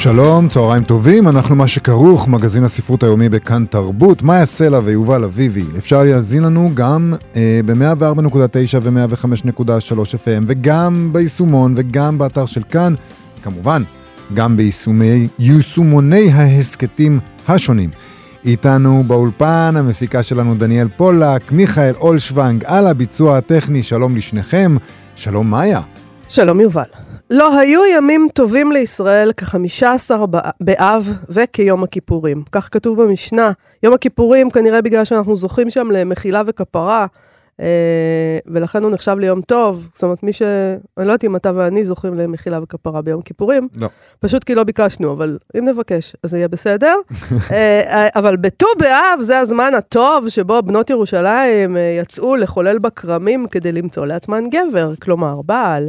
שלום, צהריים טובים, אנחנו מה שכרוך, מגזין הספרות היומי בכאן תרבות, מאיה סלע ויובל אביבי. אפשר להאזין לנו גם אה, ב-104.9 ו-105.3 FM, וגם ביישומון וגם באתר של כאן, כמובן, גם ביישומוני ההסכתים השונים. איתנו באולפן המפיקה שלנו דניאל פולק, מיכאל אולשוונג, על הביצוע הטכני, שלום לשניכם, שלום מאיה. שלום יובל. לא היו ימים טובים לישראל כ-15 באב וכיום הכיפורים. כך כתוב במשנה. יום הכיפורים, כנראה בגלל שאנחנו זוכים שם למחילה וכפרה, אה, ולכן הוא נחשב ליום טוב. זאת אומרת, מי ש... אני לא יודעת אם אתה ואני זוכים למחילה וכפרה ביום כיפורים. לא. פשוט כי לא ביקשנו, אבל אם נבקש, אז זה יהיה בסדר. אה, אבל בט"ו באב זה הזמן הטוב שבו בנות ירושלים אה, יצאו לחולל בכרמים כדי למצוא לעצמן גבר, כלומר, בעל.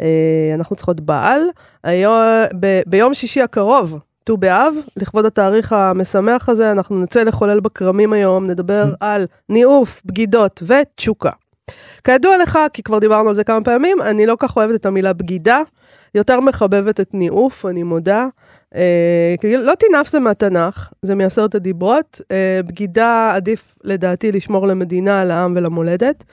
אה, אנחנו צריכות בעל. היום, ב, ביום שישי הקרוב, ט"ו באב, לכבוד התאריך המשמח הזה, אנחנו נצא לחולל בכרמים היום, נדבר על ניאוף, בגידות ותשוקה. כידוע לך, כי כבר דיברנו על זה כמה פעמים, אני לא כך אוהבת את המילה בגידה, יותר מחבבת את ניאוף, אני מודה. אה, לא תינף זה מהתנ"ך, זה מעשרת הדיברות. אה, בגידה עדיף לדעתי לשמור למדינה, לעם ולמולדת.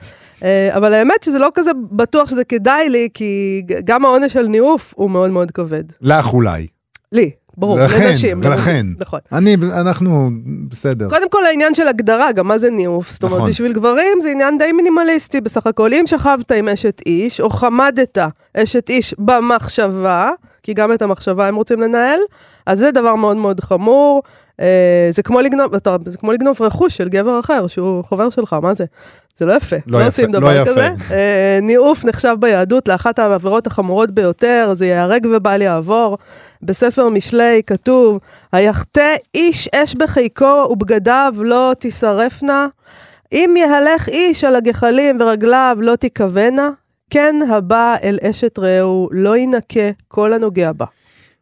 אה, אבל האמת שזה לא כזה בטוח שזה כדאי לי, כי גם העונש על ניאוף הוא מאוד מאוד כבד. לך אולי. לי, ברור, ולכן, לנשים. ולכן. נכון. אני, אנחנו, בסדר. קודם כל העניין של הגדרה, גם מה זה ניאוף. זאת אומרת, נכון. בשביל גברים זה עניין די מינימליסטי בסך הכל. אם שכבת עם אשת איש, או חמדת אשת איש במחשבה, כי גם את המחשבה הם רוצים לנהל, אז זה דבר מאוד מאוד חמור. אה, זה כמו לגנוב, אתה, זה כמו לגנוב רכוש של גבר אחר, שהוא חבר שלך, מה זה? זה לא יפה. לא יפה, עושים לא דבר יפה. כזה. אה, ניאוף נחשב ביהדות לאחת העבירות החמורות ביותר, זה ייהרג ובל יעבור. בספר משלי כתוב, היחטא איש אש בחיקו ובגדיו לא תישרפנה. אם יהלך איש על הגחלים ורגליו לא תיכוונה, כן הבא אל אשת רעהו לא ינקה כל הנוגע בה.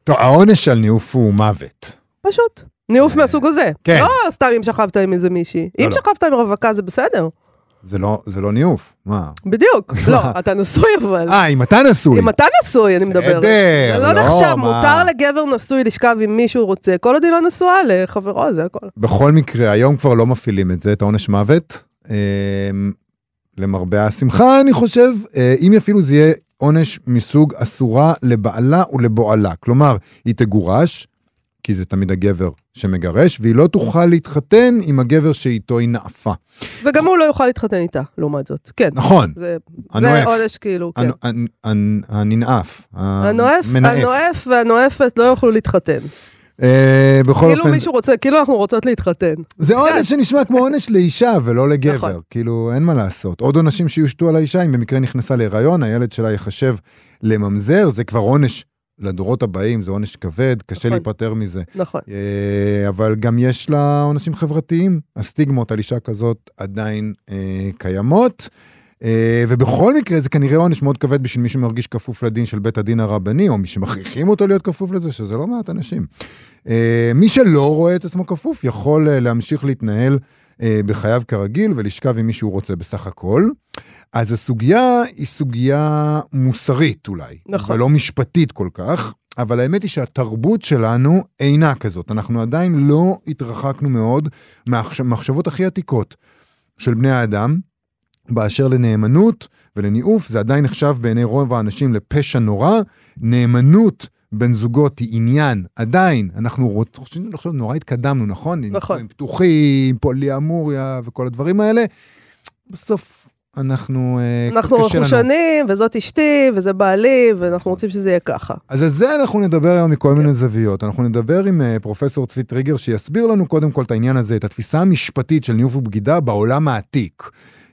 טוב, העונש על ניאוף הוא מוות. פשוט. ניאוף מהסוג הזה. כן. לא סתם אם שכבת עם איזה מישהי. לא, אם לא. שכבת עם רווקה זה בסדר. זה לא, זה לא ניאוף. מה? בדיוק. לא, אתה נשוי אבל. אה, אם אתה נשוי. אם אתה נשוי, אני מדברת. זה לא לא, נחשב, מה? מותר לגבר נשוי לשכב עם מי שהוא רוצה, כל עוד היא לא נשואה לחברו, זה הכל. בכל מקרה, היום כבר לא מפעילים את זה, את העונש מוות. למרבה השמחה, אני חושב, אה, אם אפילו זה יהיה עונש מסוג אסורה לבעלה ולבועלה. כלומר, היא תגורש, כי זה תמיד הגבר שמגרש, והיא לא תוכל להתחתן עם הגבר שאיתו היא נאפה. וגם הוא לא יוכל להתחתן איתה, לעומת זאת. כן. נכון, זה. זה עונש כאילו, כן. הנ- הנ- הנ- הננאף. הנואף. הנואף והנואפת לא יוכלו להתחתן. אה, בכל כאילו אופן, מישהו רוצה, כאילו אנחנו רוצות להתחתן. זה עונש שנשמע כמו עונש לאישה ולא לגבר, נכון. כאילו אין מה לעשות. עוד עונשים שיושתו על האישה, אם במקרה נכנסה להיריון, הילד שלה ייחשב לממזר, זה כבר עונש לדורות הבאים, זה עונש כבד, קשה נכון. להיפטר מזה. נכון. אה, אבל גם יש לה עונשים חברתיים, הסטיגמות על אישה כזאת עדיין אה, קיימות. אה, ובכל מקרה זה כנראה עונש מאוד כבד בשביל מי שמרגיש כפוף לדין של בית הדין הרבני, או מי שמכריחים אותו להיות כפוף לזה, שזה לא מעט אנשים. אה, מי שלא רואה את עצמו כפוף יכול אה, להמשיך להתנהל בחייו כרגיל ולשכב עם מי שהוא רוצה בסך הכל. אז הסוגיה היא סוגיה מוסרית אולי, נכון. ולא משפטית כל כך. אבל האמת היא שהתרבות שלנו אינה כזאת. אנחנו עדיין לא התרחקנו מאוד מהמחשבות הכי עתיקות של בני האדם, באשר לנאמנות ולניאוף, זה עדיין נחשב בעיני רוב האנשים לפשע נורא. נאמנות בין זוגות היא עניין, עדיין, אנחנו רוצ- חושבים לחשוב, נורא התקדמנו, נכון? נכון. נישואים פתוחים, פוליאמוריה וכל הדברים האלה. בסוף אנחנו, אה, אנחנו. רכושנים, וזאת אשתי, וזה בעלי, ואנחנו רוצים שזה יהיה ככה. אז על זה אנחנו נדבר היום מכל מיני זוויות. אנחנו נדבר עם אה, פרופסור צבי טריגר, שיסביר לנו קודם כל את העניין הזה, את התפיסה המשפטית של ניאוף ובגידה בעולם העתיק.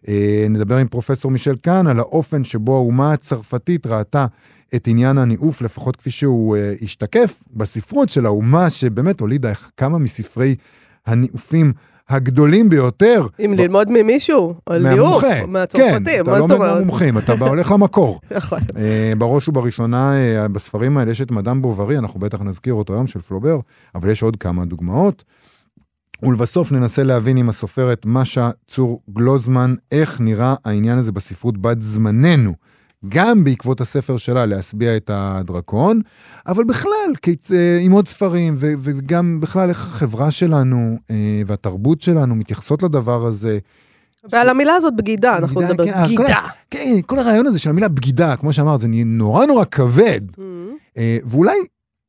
אה, נדבר עם פרופסור מישל קאן על האופן שבו האומה הצרפתית ראתה את עניין הניאוף, לפחות כפי שהוא השתקף בספרות של האומה, שבאמת הולידה כמה מספרי הניאופים הגדולים ביותר. אם ללמוד ממישהו, על ניאוף, מהמומחה. מהצרפתים, כן, אתה מה לא זאת לומד אומרת? מהמומחים, אתה הולך למקור. נכון. אה, בראש ובראשונה, אה, בספרים האלה יש את מדאם בוברי, אנחנו בטח נזכיר אותו היום, של פלובר, אבל יש עוד כמה דוגמאות. ולבסוף ננסה להבין עם הסופרת משה צור גלוזמן, איך נראה העניין הזה בספרות בת זמננו. גם בעקבות הספר שלה להשביע את הדרקון, אבל בכלל, כיצ... אה, עם עוד ספרים, ו- וגם בכלל איך החברה שלנו אה, והתרבות שלנו מתייחסות לדבר הזה. ועל המילה הזאת בגידה, אנחנו נדבר. כן, כל בגידה. כן, כל הרעיון הזה של המילה בגידה, כמו שאמרת, זה נורא נורא כבד. Mm. אה, ואולי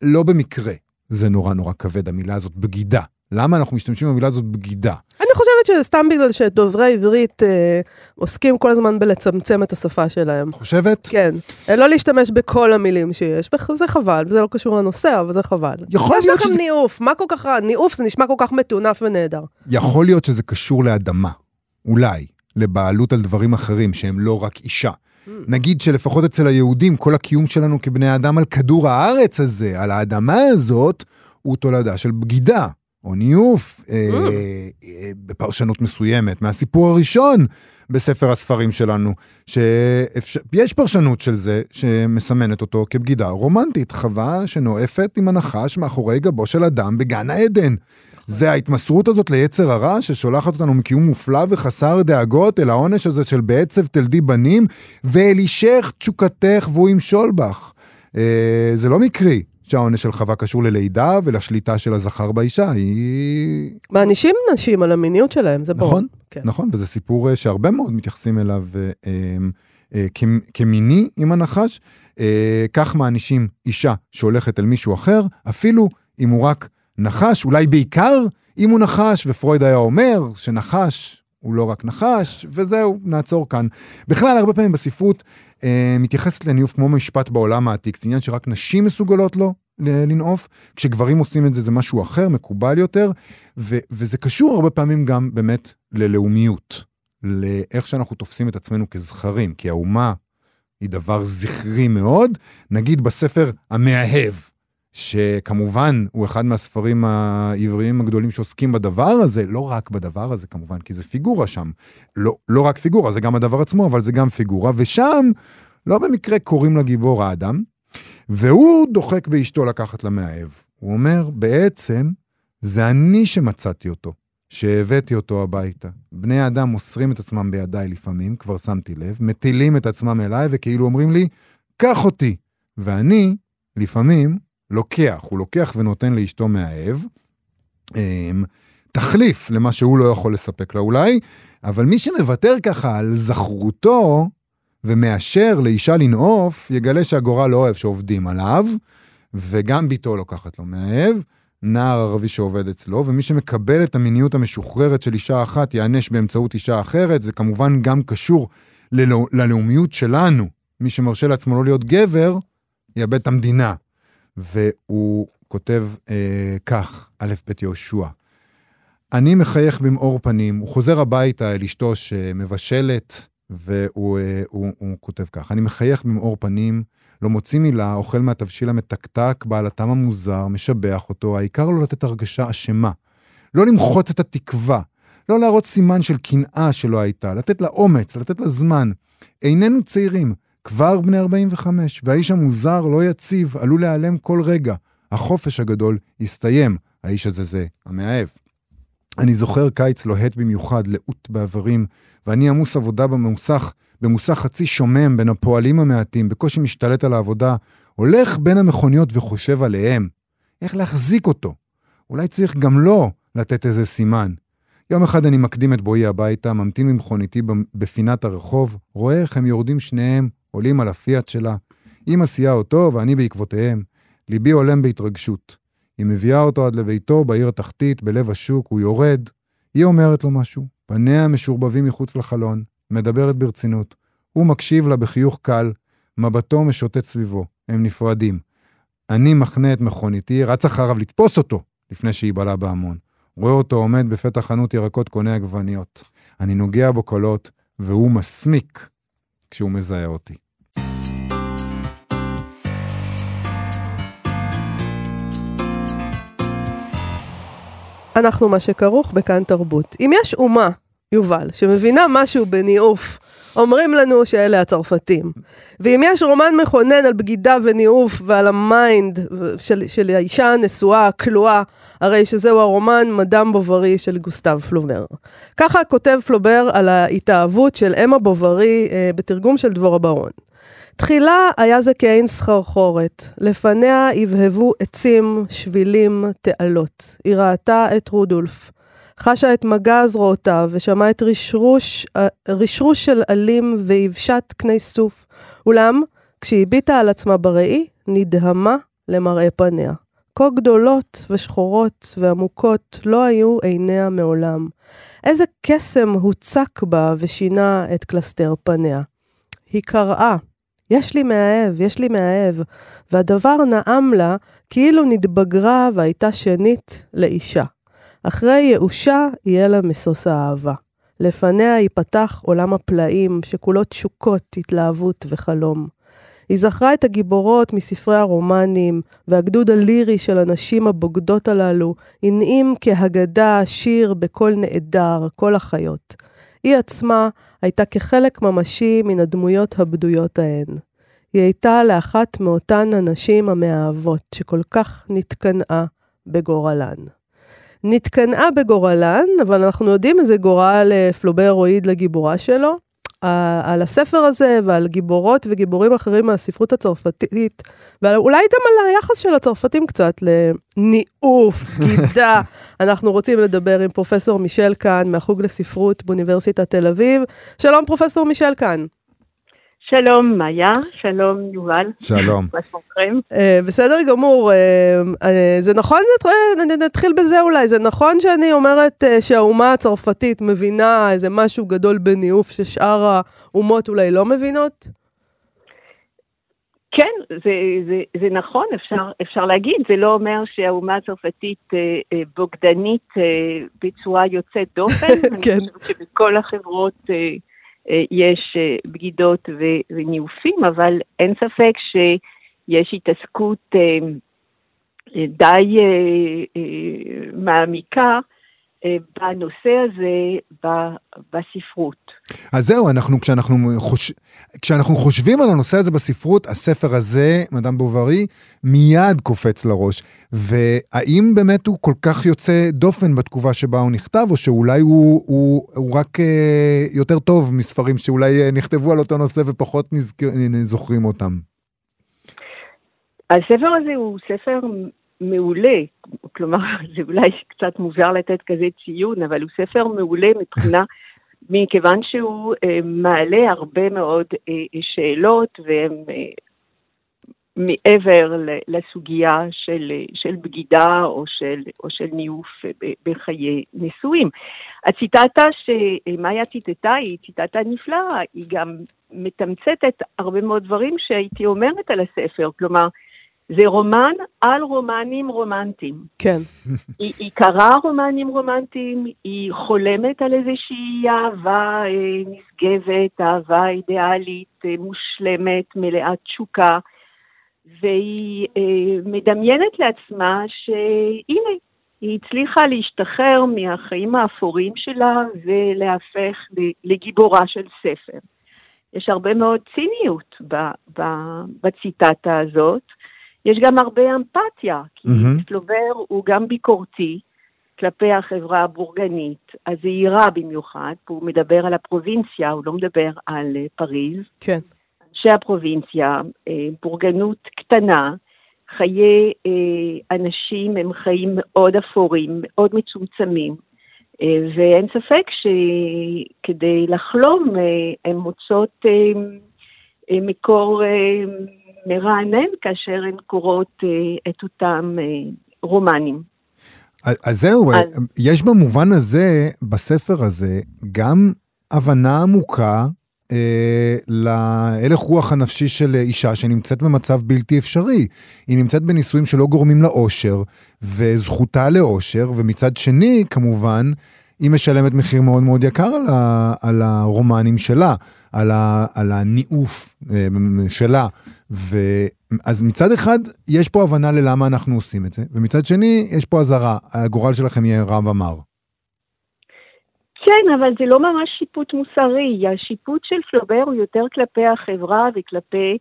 לא במקרה זה נורא נורא כבד, המילה הזאת בגידה. למה אנחנו משתמשים במילה הזאת בגידה? אני חושבת שזה סתם בגלל שדוברי עברית אה, עוסקים כל הזמן בלצמצם את השפה שלהם. חושבת? כן, אה, לא להשתמש בכל המילים שיש, וזה חבל, וזה לא קשור לנושא, אבל זה חבל. יכול יש להיות לכם שזה- ניאוף, מה כל כך רע? ניאוף זה נשמע כל כך מטונף ונהדר. יכול להיות שזה קשור לאדמה, אולי, לבעלות על דברים אחרים שהם לא רק אישה. נגיד שלפחות אצל היהודים, כל הקיום שלנו כבני אדם על כדור הארץ הזה, על האדמה הזאת, הוא תולדה של בגידה, או ניאוף, אה, אה, בפרשנות מסוימת, מהסיפור הראשון בספר הספרים שלנו, שיש פרשנות של זה שמסמנת אותו כבגידה רומנטית, חווה שנואפת עם הנחש מאחורי גבו של אדם בגן העדן. זה ההתמסרות הזאת ליצר הרע ששולחת אותנו מקיום מופלא וחסר דאגות אל העונש הזה של בעצב תלדי בנים, ואל אישך תשוקתך והוא ימשול בך. אה, זה לא מקרי שהעונש של חווה קשור ללידה ולשליטה של הזכר באישה, היא... מענישים נשים על המיניות שלהם, זה ברור. נכון, כן. נכון, וזה סיפור אה, שהרבה מאוד מתייחסים אליו אה, אה, אה, כמ- כמיני עם הנחש. אה, כך מענישים אישה שהולכת אל מישהו אחר, אפילו אם הוא רק נחש, אולי בעיקר אם הוא נחש, ופרויד היה אומר שנחש הוא לא רק נחש, וזהו, נעצור כאן. בכלל, הרבה פעמים בספרות מתייחסת לניאוף כמו משפט בעולם העתיק, זה עניין שרק נשים מסוגלות לו לנאוף, כשגברים עושים את זה זה משהו אחר, מקובל יותר, ו- וזה קשור הרבה פעמים גם באמת ללאומיות, לאיך שאנחנו תופסים את עצמנו כזכרים, כי האומה היא דבר זכרי מאוד. נגיד בספר המאהב, שכמובן הוא אחד מהספרים העבריים הגדולים שעוסקים בדבר הזה, לא רק בדבר הזה כמובן, כי זה פיגורה שם. לא, לא רק פיגורה, זה גם הדבר עצמו, אבל זה גם פיגורה, ושם לא במקרה קוראים לגיבור האדם, והוא דוחק באשתו לקחת למאהב. הוא אומר, בעצם זה אני שמצאתי אותו, שהבאתי אותו הביתה. בני האדם מוסרים את עצמם בידיי לפעמים, כבר שמתי לב, מטילים את עצמם אליי וכאילו אומרים לי, קח אותי. ואני, לפעמים, לוקח, הוא לוקח ונותן לאשתו מאהב, אמ, תחליף למה שהוא לא יכול לספק לה אולי, אבל מי שמוותר ככה על זכרותו ומאשר לאישה לנעוף, יגלה שהגורל לא אוהב שעובדים עליו, וגם בתו לוקחת לו מאהב, נער ערבי שעובד אצלו, ומי שמקבל את המיניות המשוחררת של אישה אחת ייענש באמצעות אישה אחרת, זה כמובן גם קשור ללא, ללאומיות שלנו. מי שמרשה לעצמו לא להיות גבר, יאבד את המדינה. והוא כותב אה, כך, א' ב' יהושע, אני מחייך במאור פנים, הוא חוזר הביתה אל אשתו שמבשלת, והוא אה, הוא, הוא כותב כך, אני מחייך במאור פנים, לא מוציא מילה, אוכל מהתבשיל המתקתק, בעל הטעם המוזר, משבח אותו, העיקר לא לתת הרגשה אשמה. לא למחוץ את התקווה, לא להראות סימן של קנאה שלא הייתה, לתת לה אומץ, לתת לה זמן. איננו צעירים, כבר בני 45, והאיש המוזר לא יציב, עלול להיעלם כל רגע. החופש הגדול הסתיים. האיש הזה זה המאהב. אני זוכר קיץ לוהט במיוחד, לאות באיברים, ואני עמוס עבודה במוסך, במוסך חצי שומם בין הפועלים המעטים, בקושי משתלט על העבודה, הולך בין המכוניות וחושב עליהם. איך להחזיק אותו? אולי צריך גם לו לתת איזה סימן. יום אחד אני מקדים את בואי הביתה, ממתין במכוניתי בפינת הרחוב, רואה איך הם יורדים שניהם, עולים על הפיאט שלה. היא מסיעה אותו ואני בעקבותיהם. ליבי הולם בהתרגשות. היא מביאה אותו עד לביתו בעיר התחתית, בלב השוק, הוא יורד. היא אומרת לו משהו, פניה משורבבים מחוץ לחלון. מדברת ברצינות. הוא מקשיב לה בחיוך קל, מבטו משוטט סביבו. הם נפרדים. אני מחנה את מכוניתי, רץ אחריו לתפוס אותו לפני שייבלע בהמון. רואה אותו עומד בפתח חנות ירקות קונה עגבניות. אני נוגע בו קולות, והוא מסמיק כשהוא מזהה אותי. אנחנו מה שכרוך בכאן תרבות. אם יש אומה, יובל, שמבינה משהו בניאוף, אומרים לנו שאלה הצרפתים. ואם יש רומן מכונן על בגידה וניאוף ועל ה mind של, של האישה הנשואה, הכלואה, הרי שזהו הרומן מדאם בוברי של גוסטב פלובר. ככה כותב פלובר על ההתאהבות של אמה בוברי אה, בתרגום של דבורה ברון. תחילה היה זה כעין סחרחורת, לפניה הבהבו עצים, שבילים, תעלות. היא ראתה את רודולף. חשה את מגע זרועותיו ושמעה את רשרוש, אה, רשרוש של עלים ויבשת קני סוף. אולם, כשהביטה על עצמה בראי, נדהמה למראה פניה. כה גדולות ושחורות ועמוקות לא היו עיניה מעולם. איזה קסם הוצק בה ושינה את קלסתר פניה. היא קראה, יש לי מאהב, יש לי מאהב, והדבר נעם לה כאילו נתבגרה והייתה שנית לאישה. אחרי ייאושה יהיה לה משוש האהבה. לפניה ייפתח עולם הפלאים, שכולו תשוקות, התלהבות וחלום. היא זכרה את הגיבורות מספרי הרומנים, והגדוד הלירי של הנשים הבוגדות הללו הנעים כהגדה שיר בקול נעדר, כל החיות. היא עצמה הייתה כחלק ממשי מן הדמויות הבדויות ההן. היא הייתה לאחת מאותן הנשים המאהבות, שכל כך נתקנאה בגורלן. נתקנאה בגורלן, אבל אנחנו יודעים איזה גורל אה, פלובר הועיד לגיבורה שלו. על הספר הזה ועל גיבורות וגיבורים אחרים מהספרות הצרפתית, ואולי גם על היחס של הצרפתים קצת לניאוף, גידה. אנחנו רוצים לדבר עם פרופסור מישל קאן מהחוג לספרות באוניברסיטת תל אביב. שלום פרופסור מישל קאן. שלום מאיה, שלום יובל. שלום. מה שלומכם? Uh, בסדר גמור, uh, uh, זה נכון, נתחיל בזה אולי, זה נכון שאני אומרת uh, שהאומה הצרפתית מבינה איזה משהו גדול בניאוף ששאר האומות אולי לא מבינות? כן, זה, זה, זה נכון, אפשר, אפשר להגיד, זה לא אומר שהאומה הצרפתית אה, אה, בוגדנית אה, בצורה יוצאת דופן. כן. אני חושבת שבכל החברות אה, אה, יש אה, בגידות וניאופים, אבל אין ספק שיש התעסקות אה, די מעמיקה בנושא הזה בספרות. אז זהו, אנחנו, כשאנחנו, חוש... כשאנחנו חושבים על הנושא הזה בספרות, הספר הזה, מדאם בוברי, מיד קופץ לראש. והאם באמת הוא כל כך יוצא דופן בתקופה שבה הוא נכתב, או שאולי הוא, הוא, הוא רק אה, יותר טוב מספרים שאולי אה, נכתבו על אותו נושא ופחות נזכ... זוכרים אותם? הספר הזה הוא ספר מעולה, כלומר, זה אולי קצת מוזר לתת כזה ציון, אבל הוא ספר מעולה מבחינה מכיוון שהוא אה, מעלה הרבה מאוד אה, שאלות והם אה, מעבר לסוגיה של, של בגידה או של, או של ניאוף בחיי נישואים. הציטטה שמאיה ציטטה היא ציטטה נפלאה, היא גם מתמצתת הרבה מאוד דברים שהייתי אומרת על הספר, כלומר, זה רומן על רומנים רומנטיים. כן. היא, היא קראה רומנים רומנטיים, היא חולמת על איזושהי אהבה אה, נשגבת, אהבה אידיאלית, אה, מושלמת, מלאת תשוקה, והיא אה, מדמיינת לעצמה שהנה, היא הצליחה להשתחרר מהחיים האפורים שלה ולהפך לגיבורה של ספר. יש הרבה מאוד ציניות בציטטה הזאת. יש גם הרבה אמפתיה, כי mm-hmm. פלובר הוא גם ביקורתי כלפי החברה הבורגנית, הזהירה במיוחד, הוא מדבר על הפרובינציה, הוא לא מדבר על uh, פריז. כן. אנשי הפרובינציה, uh, בורגנות קטנה, חיי uh, אנשים הם חיים מאוד אפורים, מאוד מצומצמים, ואין ספק שכדי לחלום הן מוצאות מקור uh, מרענן כאשר הן קוראות אה, את אותם אה, רומנים. אז זהו, אז... יש במובן הזה, בספר הזה, גם הבנה עמוקה אה, להלך רוח הנפשי של אישה שנמצאת במצב בלתי אפשרי. היא נמצאת בנישואים שלא גורמים לאושר, וזכותה לאושר, ומצד שני, כמובן, היא משלמת מחיר מאוד מאוד יקר על, ה, על הרומנים שלה, על, ה, על הניאוף אה, שלה. ו, אז מצד אחד, יש פה הבנה ללמה אנחנו עושים את זה, ומצד שני, יש פה אזהרה, הגורל שלכם יהיה רע ומר. כן, אבל זה לא ממש שיפוט מוסרי. השיפוט של פלובר הוא יותר כלפי החברה וכלפי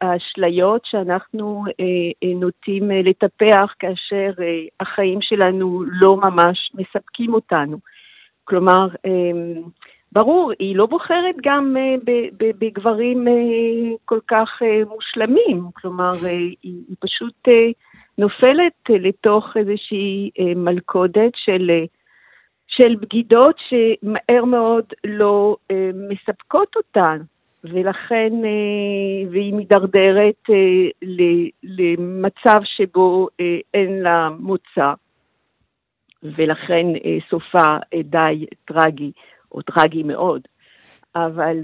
האשליות שאנחנו אה, אה, נוטים אה, לטפח כאשר אה, החיים שלנו לא ממש מספקים אותנו. כלומר, אה, ברור, היא לא בוחרת גם אה, בגברים אה, כל כך אה, מושלמים. כלומר, אה, היא, פשוט אה, נופלת אה, לתוך איזושהי אה, מלכודת של... אה, של בגידות שמהר מאוד לא אה, מספקות אותן, ולכן, אה, והיא מידרדרת אה, למצב שבו אה, אין לה מוצא, ולכן סופה די טרגי, או טרגי מאוד. אבל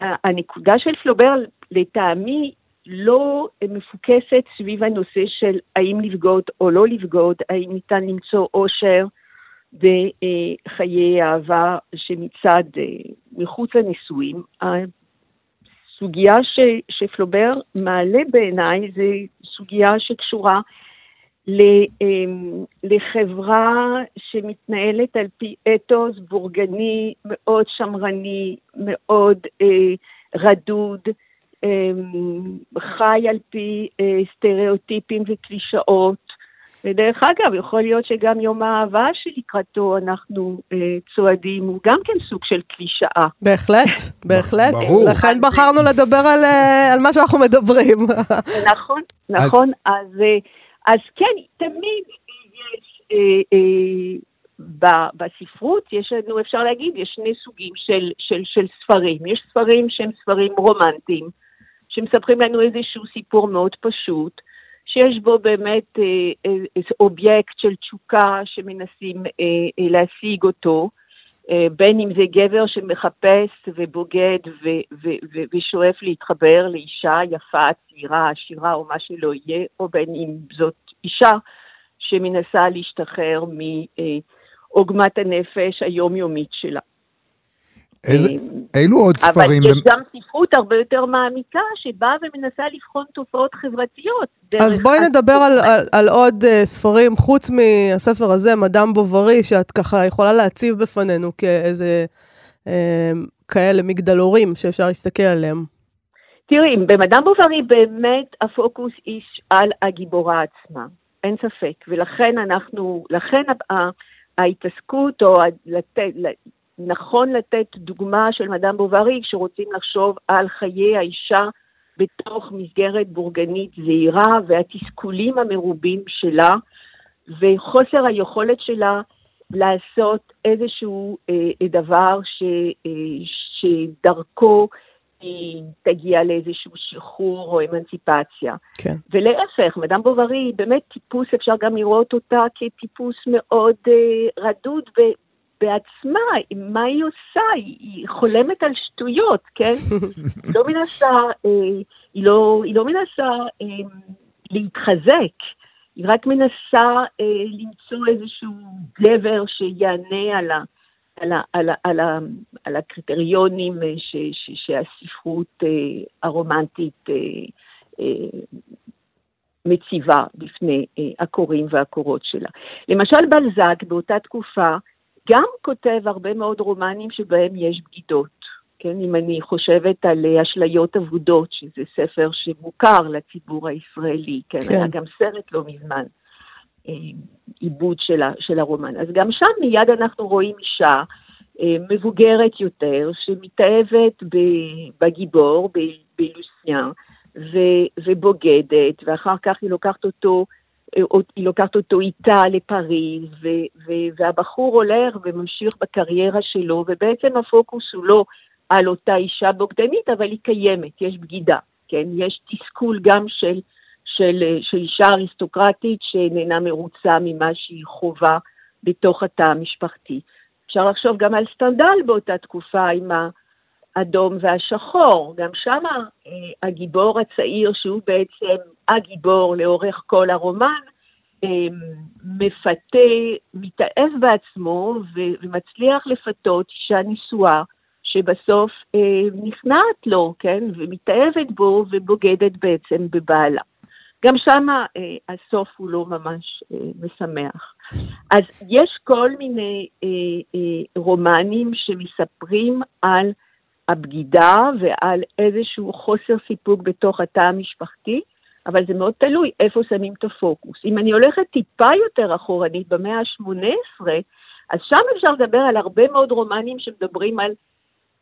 הנקודה של פלובר, לטעמי, לא מפוקסת סביב הנושא של האם לבגוד או לא לבגוד, האם ניתן למצוא אושר בחיי אהבה שמצד אה, מחוץ לנישואים. הסוגיה ש, שפלובר מעלה בעיניי זה סוגיה שקשורה אה, לחברה שמתנהלת על פי אתוס בורגני מאוד שמרני, מאוד אה, רדוד, אה, חי על פי אה, סטריאוטיפים וקלישאות, ודרך אגב, יכול להיות שגם יום האהבה שלקראתו אנחנו אה, צועדים הוא גם כן סוג של קלישאה. בהחלט, בהחלט. ברור. לכן בחרנו לדבר על, אה, על מה שאנחנו מדברים. נכון, נכון. אז, אז, אה, אז כן, תמיד יש... אה, אה, בספרות יש לנו, אפשר להגיד, יש שני סוגים של, של, של ספרים. יש ספרים שהם ספרים רומנטיים, שמספרים לנו איזשהו סיפור מאוד פשוט, שיש בו באמת אה, אה, אובייקט של תשוקה שמנסים אה, להשיג אותו, בין אם זה גבר שמחפש ובוגד ו, ו, ו, ושואף להתחבר לאישה יפה, צעירה, עשירה או מה שלא יהיה, או בין אם זאת אישה שמנסה להשתחרר מעוגמת הנפש היומיומית שלה. איזה, אילו עוד ספרים... אבל יש גם ספרות הרבה יותר מעמיקה שבאה ומנסה לבחון תופעות חברתיות. אז בואי נדבר על, על, על עוד uh, ספרים, חוץ מהספר הזה, מדאם בוברי, שאת ככה יכולה להציב בפנינו כאיזה uh, כאלה מגדלורים שאפשר להסתכל עליהם. תראי, במדאם בוברי באמת הפוקוס איש על הגיבורה עצמה, אין ספק, ולכן אנחנו, לכן ההתעסקות או לתת, נכון לתת דוגמה של מדאם בוברי כשרוצים לחשוב על חיי האישה בתוך מסגרת בורגנית זהירה והתסכולים המרובים שלה וחוסר היכולת שלה לעשות איזשהו אה, דבר ש, אה, שדרכו היא תגיע לאיזשהו שחרור או אמנציפציה. כן. ולהפך, מדאם בוברי היא באמת טיפוס, אפשר גם לראות אותה כטיפוס מאוד אה, רדוד בעצמה, מה היא עושה? היא חולמת על שטויות, כן? היא לא מנסה, אה, היא, לא, היא לא מנסה אה, להתחזק, היא רק מנסה אה, למצוא איזשהו גבר שיענה על, ה, על, ה, על, ה, על, ה, על הקריטריונים אה, ש, ש, שהספרות אה, הרומנטית אה, אה, מציבה בפני אה, הקוראים והקורות שלה. למשל בלזק באותה תקופה, גם כותב הרבה מאוד רומנים שבהם יש בגידות. כן, אם אני חושבת על אה, אשליות אבודות, שזה ספר שמוכר לציבור הישראלי, כן, כן. היה גם סרט לא מזמן, אה, עיבוד של, של הרומן. אז גם שם מיד אנחנו רואים אישה אה, מבוגרת יותר, שמתאהבת בגיבור, בלוסיאן, ובוגדת, ואחר כך היא לוקחת אותו היא לוקחת אותו איתה לפריז, ו- ו- והבחור הולך וממשיך בקריירה שלו, ובעצם הפוקוס הוא לא על אותה אישה בוגדנית, אבל היא קיימת, יש בגידה, כן? יש תסכול גם של, של, של אישה אריסטוקרטית שאיננה מרוצה ממה שהיא חווה בתוך התא המשפחתי. אפשר לחשוב גם על סטנדל באותה תקופה עם האדום והשחור. גם שם אה, הגיבור הצעיר, שהוא בעצם הגיבור לאורך כל הרומן, אה, מפתה, מתאהב בעצמו ומצליח לפתות אישה נשואה שבסוף אה, נכנעת לו, כן, ומתאהבת בו ובוגדת בעצם בבעלה. גם שם אה, הסוף הוא לא ממש אה, משמח. אז יש כל מיני אה, אה, רומנים שמספרים על הבגידה ועל איזשהו חוסר סיפוק בתוך התא המשפחתי, אבל זה מאוד תלוי איפה שמים את הפוקוס. אם אני הולכת טיפה יותר אחורנית, במאה ה-18, אז שם אפשר לדבר על הרבה מאוד רומנים שמדברים על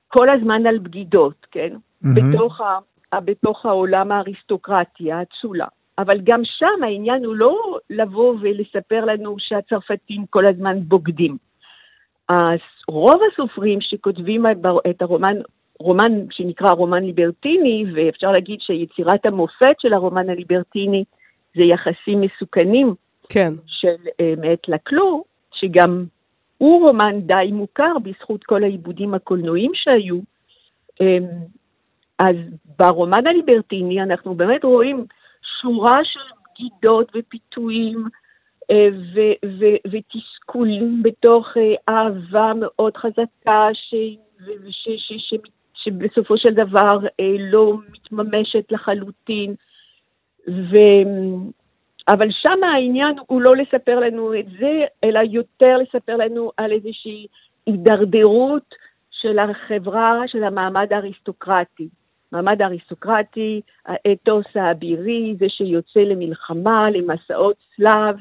כל הזמן על בגידות, כן? Mm-hmm. בתוך, ה, בתוך העולם האריסטוקרטי, האצולה. אבל גם שם העניין הוא לא לבוא ולספר לנו שהצרפתים כל הזמן בוגדים. רוב הסופרים שכותבים את הרומן, רומן שנקרא רומן ליברטיני, ואפשר להגיד שיצירת המופת של הרומן הליברטיני זה יחסים מסוכנים כן. של אה, מאת לקלו, שגם הוא רומן די מוכר בזכות כל העיבודים הקולנועיים שהיו. אמ, אז ברומן הליברטיני אנחנו באמת רואים שורה של בגידות ופיתויים אה, ו- ו- ותסכולים בתוך אה, אהבה מאוד חזקה ש- ש- ש- ש- שבסופו של דבר אה, לא מתממשת לחלוטין. ו- אבל שם העניין הוא לא לספר לנו את זה, אלא יותר לספר לנו על איזושהי הידרדרות של החברה, של המעמד האריסטוקרטי. מעמד האריסטוקרטי, האתוס האבירי, זה שיוצא למלחמה, למסעות צלב,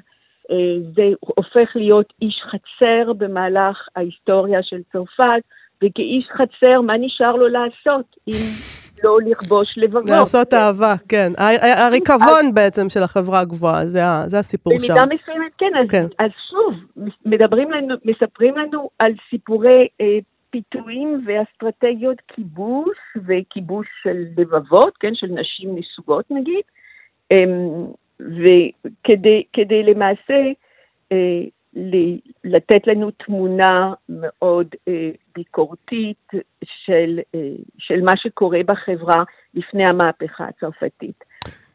אה, זה הופך להיות איש חצר במהלך ההיסטוריה של צרפת, וכאיש חצר, מה נשאר לו לעשות אם לא לכבוש לבבות? לעשות אהבה, כן. הריקבון בעצם של החברה הגבוהה, זה הסיפור שם. במידה מסוימת, כן. כן. אז שוב, מדברים לנו, מספרים לנו על סיפורי אה, פיתויים ואסטרטגיות כיבוש וכיבוש של לבבות, כן, של נשים נסוגות נגיד, אמ, וכדי למעשה אה, לתת לנו תמונה מאוד אה, ביקורתית של, אה, של מה שקורה בחברה לפני המהפכה הצרפתית,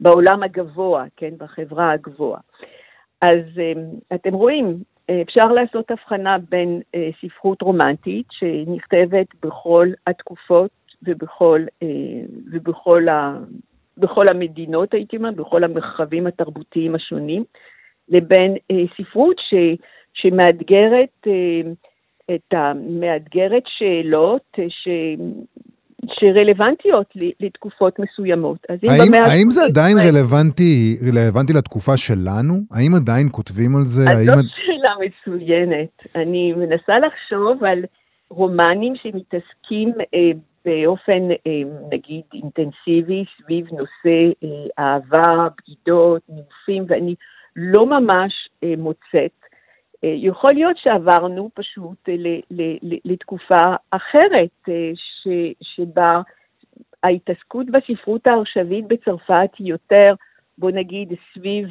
בעולם הגבוה, כן, בחברה הגבוהה. אז אתם רואים, אפשר לעשות הבחנה בין אה, ספרות רומנטית שנכתבת בכל התקופות ובכל, אה, ובכל ה, בכל המדינות, הייתי אומרת, בכל המרחבים התרבותיים השונים, לבין אה, ספרות ש, שמאתגרת אה, את המאתגרת שאלות אה, ש, שרלוונטיות לתקופות מסוימות. אז אם האם, האם זה עדיין רלוונטי, רלוונטי לתקופה שלנו? האם עדיין כותבים על זה? אז האם... זאת שאלה מצוינת. אני מנסה לחשוב על רומנים שמתעסקים אה, באופן, אה, נגיד, אינטנסיבי סביב נושא אה, אהבה, בגידות, נימופים, ואני לא ממש אה, מוצאת. אה, יכול להיות שעברנו פשוט אה, לתקופה אחרת, אה, ש, שבה ההתעסקות בספרות העכשווית בצרפת היא יותר, בוא נגיד, סביב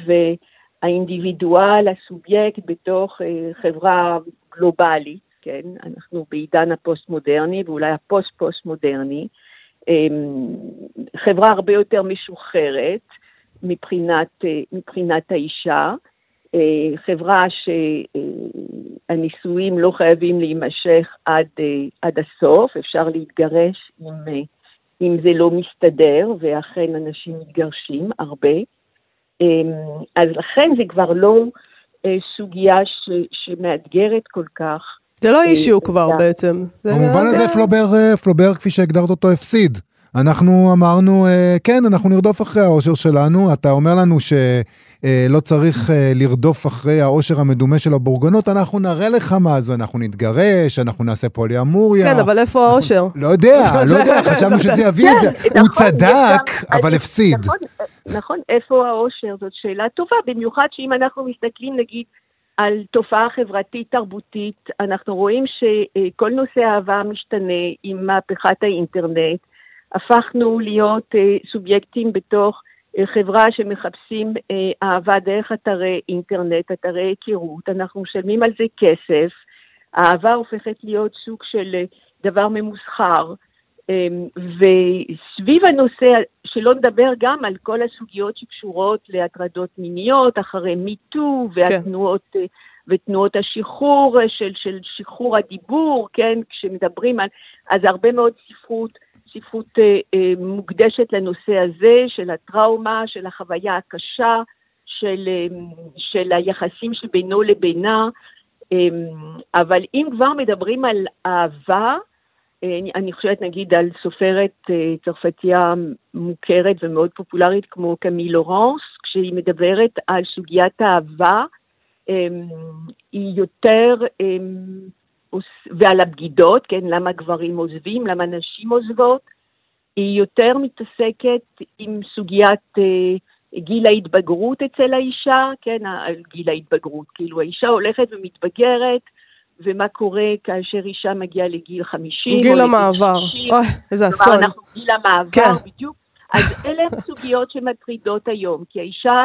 האינדיבידואל, הסובייקט, בתוך חברה גלובלית, כן? אנחנו בעידן הפוסט-מודרני ואולי הפוסט-פוסט-מודרני. חברה הרבה יותר משוחררת מבחינת, מבחינת האישה. אה, חברה שהנישואים לא חייבים להימשך עד, אה, עד הסוף, אפשר להתגרש אם, אה, אם זה לא מסתדר, ואכן אנשים מתגרשים הרבה. אז לכן זה כבר לא סוגיה ש, שמאתגרת כל כך. זה לא אישיו כבר בעצם. במובן הזה פלובר, פלובר, כפי שהגדרת אותו, הפסיד. אנחנו אמרנו, כן, אנחנו נרדוף אחרי האושר שלנו. אתה אומר לנו ש... אה, צריך אה, לרדוף אחרי העושר המדומה של הבורגנות, אנחנו נראה לך מה זה, אנחנו נתגרש, אנחנו נעשה פוליאמוריה. כן, אבל איפה העושר? לא יודע, לא יודע, חשבנו שזה יביא את זה. הוא נכון, צדק, אבל הפסיד. נכון, נכון, איפה העושר? זאת שאלה טובה, במיוחד שאם אנחנו מסתכלים, נגיד, על תופעה חברתית תרבותית, אנחנו רואים שכל נושא האהבה משתנה עם מהפכת האינטרנט. הפכנו להיות אה, סובייקטים בתוך אה, חברה שמחפשים אה, אהבה דרך אתרי אינטרנט, אתרי היכרות, אנחנו משלמים על זה כסף, האהבה הופכת להיות סוג של אה, דבר ממוסחר. אמ, וסביב הנושא, שלא נדבר גם על כל הסוגיות שקשורות להטרדות מיניות, אחרי מיטו והתנועות, כן. ותנועות השחרור של, של שחרור הדיבור, כן, כשמדברים על, אז הרבה מאוד ספרות, ספרות אה, אה, מוקדשת לנושא הזה, של הטראומה, של החוויה הקשה, של, אה, של היחסים שבינו לבינה, אבל אם כבר מדברים על אהבה, אה, אני חושבת נגיד על סופרת צרפתייה מוכרת ומאוד פופולרית כמו קמי לורנס, כשהיא מדברת על סוגיית האהבה, אמ, היא יותר, ועל הבגידות, כן, למה גברים עוזבים, למה נשים עוזבות, היא יותר מתעסקת עם סוגיית אה, גיל ההתבגרות אצל האישה, כן, גיל ההתבגרות, כאילו האישה הולכת ומתבגרת, ומה קורה כאשר אישה מגיעה לגיל 50 גיל המעבר, אוי, איזה אסון. כלומר, אנחנו גיל המעבר, כן. בדיוק. אז אלה הן סוגיות שמטרידות היום, כי האישה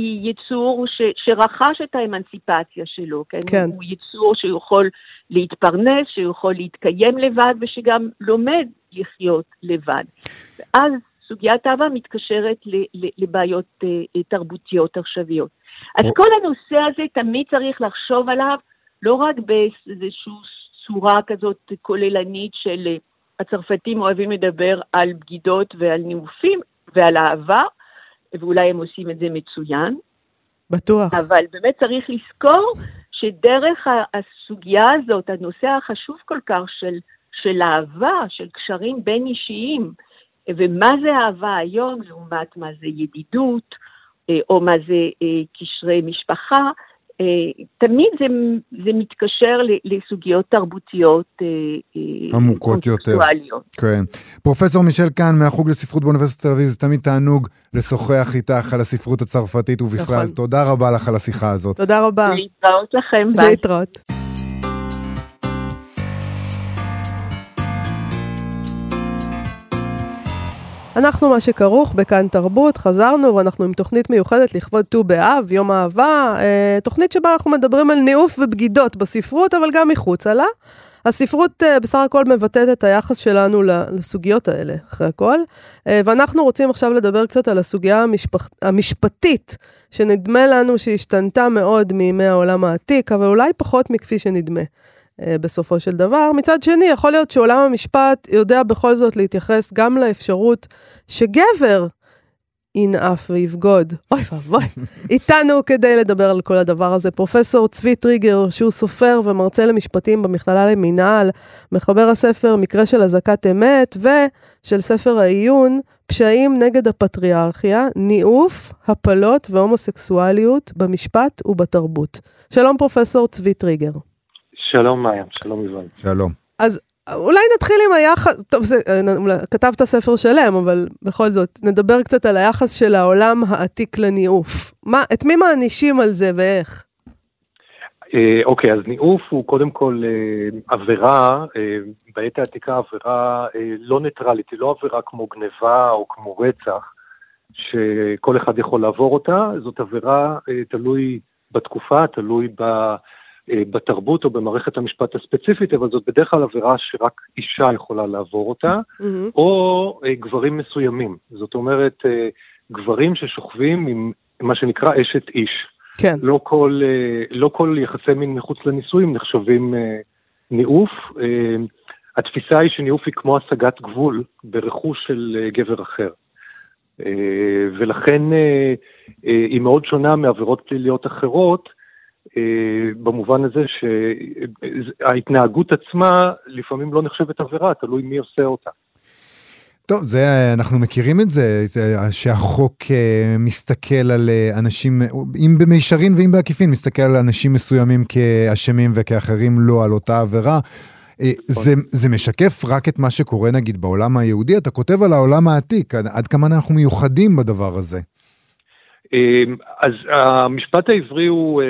היא יצור ש, שרכש את האמנציפציה שלו, כן? כן. הוא יצור שיכול להתפרנס, שיכול להתקיים לבד ושגם לומד לחיות לבד. ואז סוגיית אהבה מתקשרת ל, ל, לבעיות uh, תרבותיות עכשוויות. אז או... כל הנושא הזה תמיד צריך לחשוב עליו לא רק באיזושהי צורה כזאת כוללנית של uh, הצרפתים אוהבים לדבר על בגידות ועל ניאופים ועל אהבה, ואולי הם עושים את זה מצוין. בטוח. אבל באמת צריך לזכור שדרך הסוגיה הזאת, הנושא החשוב כל כך של, של אהבה, של קשרים בין אישיים, ומה זה אהבה היום, לעומת מה זה ידידות, אה, או מה זה אה, קשרי משפחה, תמיד זה, זה מתקשר לסוגיות תרבותיות אה, אה, עמוקות יותר. כן. פרופסור מישל קאן מהחוג לספרות באוניברסיטת תל אביב, זה תמיד תענוג לשוחח איתך על הספרות הצרפתית ובכלל. נכון. תודה רבה לך על השיחה הזאת. תודה רבה. להתראות לכם, ביי. להתראות. אנחנו מה שכרוך בכאן תרבות, חזרנו ואנחנו עם תוכנית מיוחדת לכבוד ט"ו באב, יום אהבה, אה, תוכנית שבה אנחנו מדברים על ניאוף ובגידות בספרות, אבל גם מחוצה לה. הספרות אה, בסך הכל מבטאת את היחס שלנו לסוגיות האלה, אחרי הכל. אה, ואנחנו רוצים עכשיו לדבר קצת על הסוגיה המשפח... המשפטית, שנדמה לנו שהשתנתה מאוד מימי העולם העתיק, אבל אולי פחות מכפי שנדמה. אה, בסופו של דבר. מצד שני, יכול להיות שעולם המשפט יודע בכל זאת להתייחס גם לאפשרות שגבר ינאף ויבגוד. אוי ואבוי. איתנו כדי לדבר על כל הדבר הזה, פרופסור צבי טריגר, שהוא סופר ומרצה למשפטים במכללה למינהל, מחבר הספר מקרה של אזעקת אמת, ושל ספר העיון, פשעים נגד הפטריארכיה, ניאוף, הפלות והומוסקסואליות במשפט ובתרבות. שלום פרופסור צבי טריגר. שלום מאיה, שלום יובל. שלום. אז אולי נתחיל עם היחס, טוב, זה, כתבת ספר שלם, אבל בכל זאת, נדבר קצת על היחס של העולם העתיק לניאוף. מה, את מי מענישים על זה ואיך? אה, אוקיי, אז ניאוף הוא קודם כל אה, עבירה, אה, בעת העתיקה עבירה לא ניטרלית, היא לא עבירה כמו גניבה או כמו רצח, שכל אחד יכול לעבור אותה, זאת עבירה תלוי בתקופה, תלוי ב... אה, בתרבות או במערכת המשפט הספציפית, אבל זאת בדרך כלל עבירה שרק אישה יכולה לעבור אותה, mm-hmm. או אה, גברים מסוימים. זאת אומרת, אה, גברים ששוכבים עם מה שנקרא אשת איש. כן. לא כל, לא כל יחסי מין מחוץ לנישואים נחשבים ניאוף. התפיסה היא שניאוף היא כמו השגת גבול ברכוש של גבר אחר. ולכן היא מאוד שונה מעבירות פליליות אחרות, במובן הזה שההתנהגות עצמה לפעמים לא נחשבת עבירה, תלוי מי עושה אותה. טוב, זה, אנחנו מכירים את זה, שהחוק אה, מסתכל על אה, אנשים, אם במישרין ואם בעקיפין, מסתכל על אנשים מסוימים כאשמים וכאחרים לא על אותה עבירה. זה, זה משקף רק את מה שקורה נגיד בעולם היהודי, אתה כותב על העולם העתיק, עד כמה אנחנו מיוחדים בדבר הזה. אמ, אז המשפט העברי הוא, אה,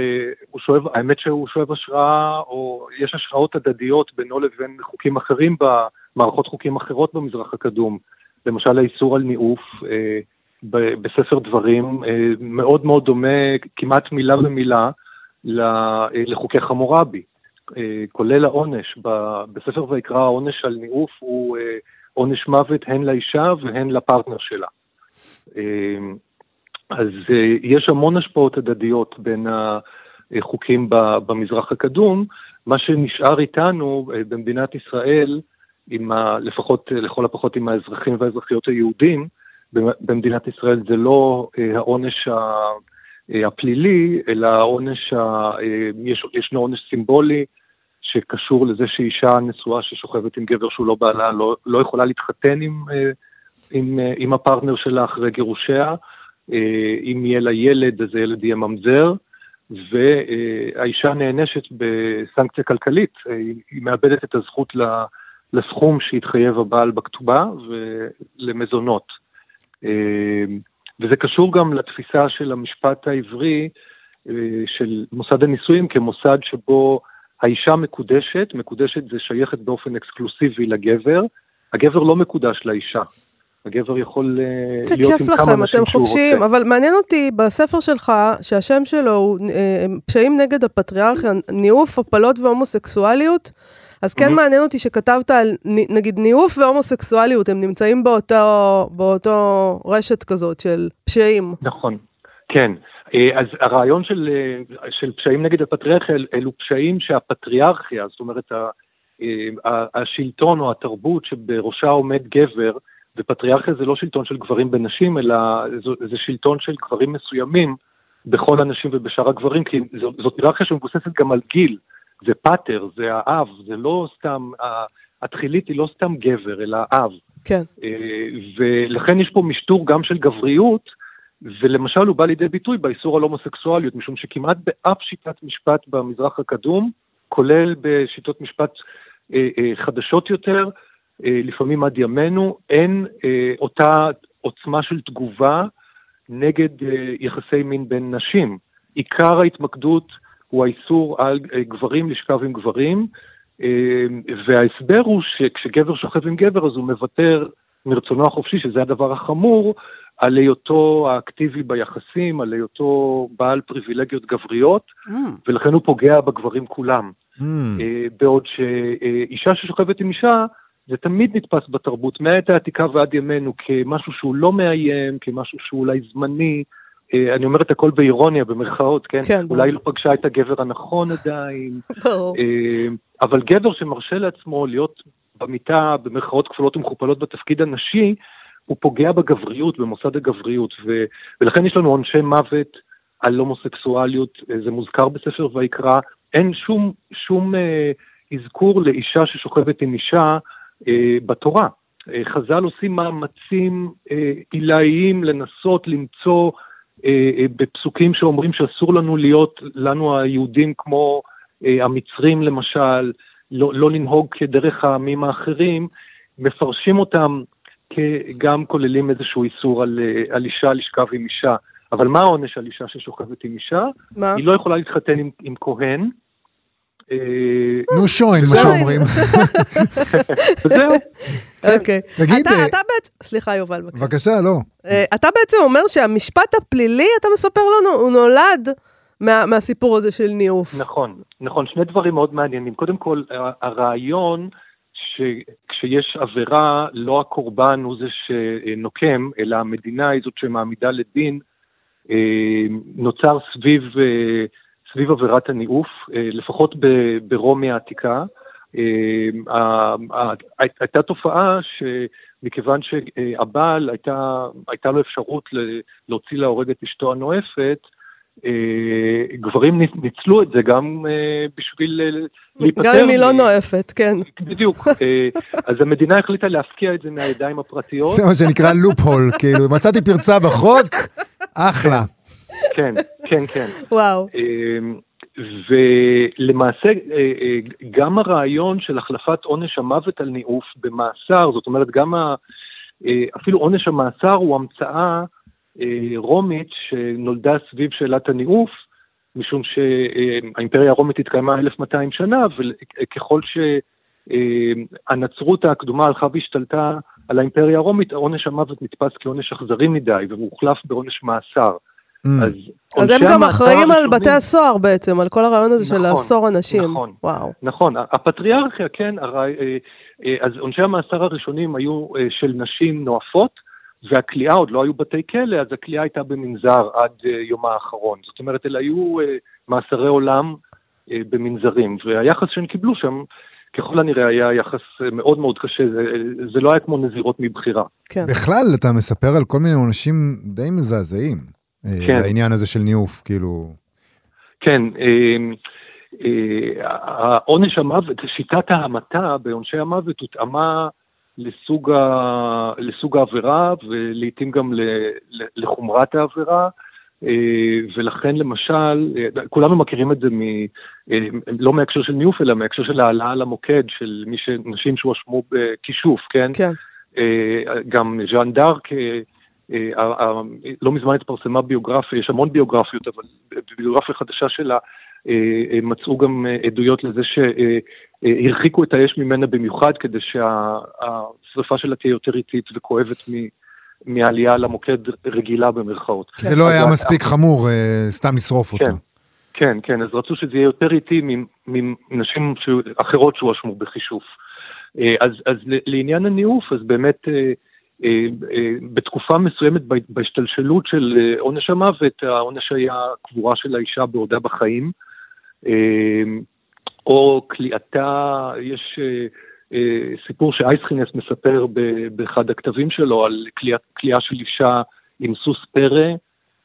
הוא שואב, האמת שהוא שואב השראה, או יש השראות הדדיות בינו לבין חוקים אחרים במערכות חוקים אחרות במזרח הקדום. למשל האיסור על ניאוף אה, בספר דברים אה, מאוד מאוד דומה, כמעט מילה במילה, לחוקי חמורבי. כולל העונש, בספר ויקרא העונש על ניאוף הוא עונש מוות הן לאישה והן לפרטנר שלה. אז יש המון השפעות הדדיות בין החוקים במזרח הקדום. מה שנשאר איתנו במדינת ישראל, עם ה, לפחות, לכל הפחות עם האזרחים והאזרחיות היהודים, במדינת ישראל זה לא העונש הפלילי, אלא העונש, יש, ישנו עונש סימבולי שקשור לזה שאישה נשואה ששוכבת עם גבר שהוא לא בעלה לא, לא יכולה להתחתן עם, עם, עם הפרטנר שלה אחרי גירושיה. אם יהיה לה ילד, אז הילד יהיה ממזר, והאישה נענשת בסנקציה כלכלית, היא מאבדת את הזכות לסכום שהתחייב הבעל בכתובה ולמזונות. וזה קשור גם לתפיסה של המשפט העברי של מוסד הנישואים כמוסד שבו האישה מקודשת, מקודשת זה שייכת באופן אקסקלוסיבי לגבר, הגבר לא מקודש לאישה. הגבר יכול אה, להיות עם כמה אנשים שהוא רוצה. זה כיף לכם, אתם חופשיים, אבל מעניין אותי בספר שלך, שהשם שלו הוא אה, פשעים נגד הפטריארכיה, ניאוף, הפלות והומוסקסואליות. אז כן mm-hmm. מעניין אותי שכתבת על, נגיד, ניאוף והומוסקסואליות, הם נמצאים באותו, באותו רשת כזאת של פשעים. נכון, כן. אה, אז הרעיון של, של פשעים נגד הפטריארכיה, אלו פשעים שהפטריארכיה, זאת אומרת, השלטון או התרבות שבראשה עומד גבר, ופטריארכיה זה לא שלטון של גברים בנשים, אלא זה שלטון של גברים מסוימים בכל הנשים ובשאר הגברים, כי זאת היררכיה שמבוססת גם על גיל, זה פאטר, זה האב, זה לא סתם, התחילית היא לא סתם גבר, אלא אב. כן. אה, ולכן יש פה משטור גם של גבריות, ולמשל הוא בא לידי ביטוי באיסור על הומוסקסואליות, משום שכמעט באף שיטת משפט במזרח הקדום, כולל בשיטות משפט אה, אה, חדשות יותר, לפעמים עד ימינו, אין אה, אותה עוצמה של תגובה נגד אה, יחסי מין בין נשים. עיקר ההתמקדות הוא האיסור על גברים לשכב עם גברים, וההסבר הוא שכשגבר שוכב עם גבר אז הוא מוותר מרצונו החופשי, שזה הדבר החמור, על היותו האקטיבי ביחסים, על היותו בעל פריבילגיות גבריות, mm. ולכן הוא פוגע בגברים כולם. Mm. בעוד שאישה ששוכבת עם אישה, זה תמיד נתפס בתרבות, מהעת העתיקה ועד ימינו, כמשהו שהוא לא מאיים, כמשהו שהוא אולי זמני. אה, אני אומר את הכל באירוניה, במרכאות, כן? כן. אולי לא פגשה את הגבר הנכון עדיין. ברור. אה, אבל גבר שמרשה לעצמו להיות במיטה, במרכאות כפולות ומכופלות בתפקיד הנשי, הוא פוגע בגבריות, במוסד הגבריות, ו... ולכן יש לנו עונשי מוות על הומוסקסואליות, אה, זה מוזכר בספר ויקרא, אין שום, שום אה, אזכור לאישה ששוכבת עם אישה בתורה. אה, חז"ל עושים מאמצים אה, עילאיים לנסות למצוא בפסוקים שאומרים שאסור לנו להיות, לנו היהודים כמו המצרים למשל, לא, לא לנהוג כדרך העמים האחרים, מפרשים אותם כגם כוללים איזשהו איסור על, על אישה לשכב עם אישה. אבל מה העונש על אישה ששוכבת עם אישה? מה? היא לא יכולה להתחתן עם, עם כהן, אה, נו שוין, מה שאומרים. זהו. אוקיי. תגיד... אתה אה, בעצם... סליחה, יובל, בבקשה. בבקשה, לא. אה, אתה בעצם אומר שהמשפט הפלילי, אתה מספר לנו, הוא נולד מהסיפור הזה של ניאוף. נכון, נכון. שני דברים מאוד מעניינים. קודם כל, הרעיון שכשיש עבירה, לא הקורבן הוא זה שנוקם, אלא המדינה היא זאת שמעמידה לדין, נוצר סביב סביב עבירת הניאוף, אה, לפחות ברומי העתיקה. אה, הייתה תופעה שמכיוון שהבעל הייתה, הייתה לו אפשרות להוציא להורג את אשתו הנואפת, אה, גברים ניצלו את זה גם בשביל להיפטר. גם אם היא לא נואפת, כן. בדיוק. אז המדינה החליטה להפקיע את זה מהידיים הפרטיות. זה מה שנקרא לופ הול, כאילו, מצאתי פרצה בחוק, אחלה. כן, כן, כן. וואו. אמ, ולמעשה, אה, אה, גם הרעיון של החלפת עונש המוות על ניאוף במאסר, זאת אומרת, גם ה... אה, אפילו עונש המאסר הוא המצאה רומית שנולדה סביב שאלת הניאוף, משום שהאימפריה הרומית התקיימה 1200 שנה, וככל שהנצרות הקדומה הלכה והשתלטה על האימפריה הרומית, עונש המוות נתפס כעונש אכזרי מדי, והוא הוחלף בעונש מאסר. Mm. אז אז הם גם אחראים על בתי הסוהר בעצם, על כל הרעיון הזה של נכון, לאסור אנשים. נכון. וואו. נכון, הפטריארכיה, כן, הרי, אה, אה, אז עונשי המאסר הראשונים היו אה, של נשים נואפות, והכליאה, עוד לא היו בתי כלא, אז הכליאה הייתה במנזר עד יומה האחרון. זאת אומרת, אלה היו מאסרי עולם במנזרים, והיחס שהם קיבלו שם, ככל הנראה היה יחס מאוד מאוד קשה, זה, זה לא היה כמו נזירות מבחירה. כן. בכלל, אתה מספר על כל מיני עונשים די מזעזעים. אה, כן. לעניין הזה של ניאוף, כאילו... כן, אה, אה, העונש המוות, שיטת ההמתה בעונשי המוות הותאמה לסוג, ה, לסוג העבירה ולעיתים גם ל, ל, לחומרת העבירה. אה, ולכן למשל, אה, כולנו מכירים את זה מ, לא מהקשר של ניאוף, אלא מהקשר של העלאה למוקד של מי ש, נשים שהואשמו בכישוף, כן? כן. גם ז'אן דארק, לא מזמן התפרסמה ביוגרפיה, יש המון ביוגרפיות, אבל בביוגרפיה חדשה שלה אה, אה, מצאו גם אה, עדויות לזה שהרחיקו את האש ממנה במיוחד, כדי שהשרפה שלה תהיה יותר איטית וכואבת מ- מהעלייה למוקד רגילה במרכאות. זה לא היה מספיק חמור אה, סתם לשרוף אותה. כן, כן, כן, אז רצו שזה יהיה יותר איטי מנשים אחרות שהואשמו בחישוף. אה, אז, לעניין הניאוף, אז באמת אה, אה, אה, בתקופה מסוימת בה- בהשתלשלות של אה, עונש המוות, העונש היה קבורה של האישה בעודה בחיים, אה, או כליאתה, יש אה, אה, סיפור שאייסחינס מספר באחד הכתבים שלו על כליאה, של אישה עם סוס פרא,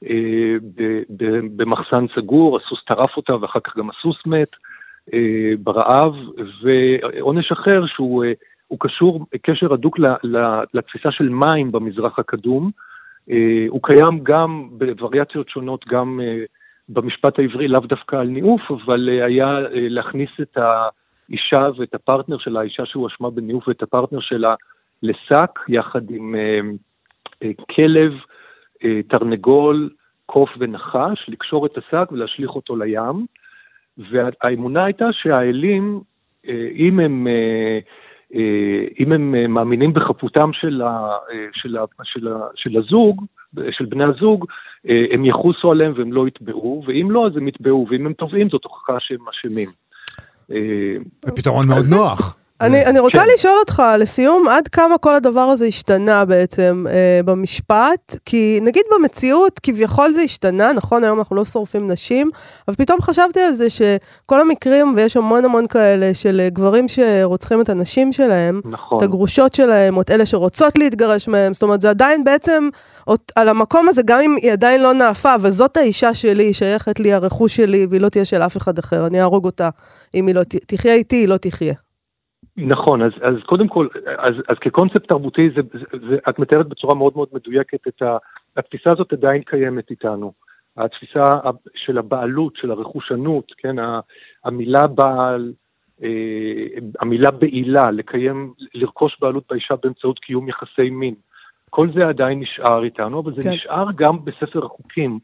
אה, במחסן סגור, הסוס טרף אותה ואחר כך גם הסוס מת אה, ברעב, ועונש אחר שהוא אה, הוא קשור קשר הדוק לתפיסה של מים במזרח הקדום. אה, הוא קיים גם בווריאציות שונות, גם אה, במשפט העברי, לאו דווקא על ניאוף, אבל אה, היה להכניס את האישה ואת הפרטנר שלה, האישה שהואשמה בניאוף ואת הפרטנר שלה לשק, יחד עם כלב, תרנגול, קוף ונחש, לקשור את השק ולהשליך אותו לים. והאמונה הייתה שהאלים, אם הם, אם הם אה, מאמינים בחפותם של, ה, אה, של, ה, של, ה, של הזוג, של בני הזוג, אה, הם יחוסו עליהם והם לא יתבעו, ואם לא, אז הם יתבעו, ואם הם תובעים, זאת הוכחה שהם אשמים. אה, זה פתרון מאוד נוח. אני, אני רוצה כן. לשאול אותך, לסיום, עד כמה כל הדבר הזה השתנה בעצם אה, במשפט? כי נגיד במציאות, כביכול זה השתנה, נכון, היום אנחנו לא שורפים נשים, אבל פתאום חשבתי על זה שכל המקרים, ויש המון המון כאלה, של אה, גברים שרוצחים את הנשים שלהם, נכון. את הגרושות שלהם, או את אלה שרוצות להתגרש מהם, זאת אומרת, זה עדיין בעצם, על המקום הזה, גם אם היא עדיין לא נאפה, אבל זאת האישה שלי, היא שייכת לי, הרכוש שלי, והיא לא תהיה של אף אחד אחר, אני אהרוג אותה. אם היא לא תחיה איתי, היא לא תחיה. נכון, אז, אז קודם כל, אז, אז כקונספט תרבותי, זה, זה, זה, את מתארת בצורה מאוד מאוד מדויקת את ה... התפיסה הזאת עדיין קיימת איתנו. התפיסה של הבעלות, של הרכושנות, כן, המילה בעל, אה, המילה בעילה, לקיים, לרכוש בעלות באישה באמצעות קיום יחסי מין. כל זה עדיין נשאר איתנו, אבל זה כן. נשאר גם בספר החוקים.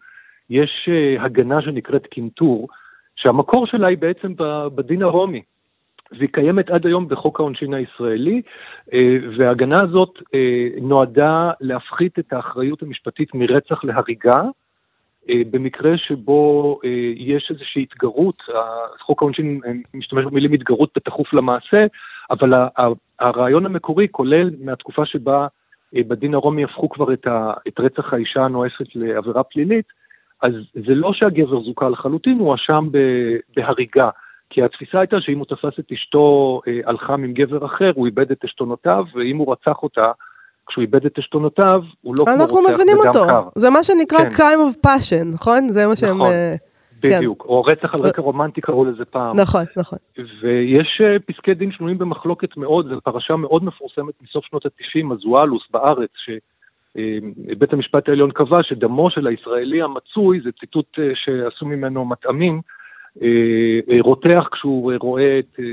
יש אה, הגנה שנקראת קינטור, שהמקור שלה היא בעצם בדין הרומי. והיא קיימת עד היום בחוק העונשין הישראלי, אה, וההגנה הזאת אה, נועדה להפחית את האחריות המשפטית מרצח להריגה, אה, במקרה שבו יש איזושהי התגרות, חוק העונשין משתמש במילים התגרות בתכוף למעשה, אבל הרעיון המקורי כולל מהתקופה שבה בדין הרומי הפכו כבר את, את רצח האישה הנואפת לעבירה פלילית, אז זה לא שהגבר זוכה לחלוטין, הוא הואשם בהריגה. כי התפיסה הייתה שאם הוא תפס את אשתו אה, על חם עם גבר אחר, הוא איבד את עשתונותיו, ואם הוא רצח אותה, כשהוא איבד את עשתונותיו, הוא לא כמו אנחנו רוצח מבינים בדם אותו. קר. זה מה שנקרא כן. crime of passion, נכון? זה מה שהם... נכון. אה, כן. בדיוק. או רצח על רקע רומנטי קראו לזה פעם. נכון, נכון. ויש אה, פסקי דין שנויים במחלוקת מאוד, זו פרשה מאוד מפורסמת מסוף שנות ה-90, הזואלוס בארץ, שבית המשפט העליון קבע שדמו של הישראלי המצוי, זה ציטוט אה, שעשו ממנו מטעמים, אה, אה, רותח כשהוא אה, רואה את, אה,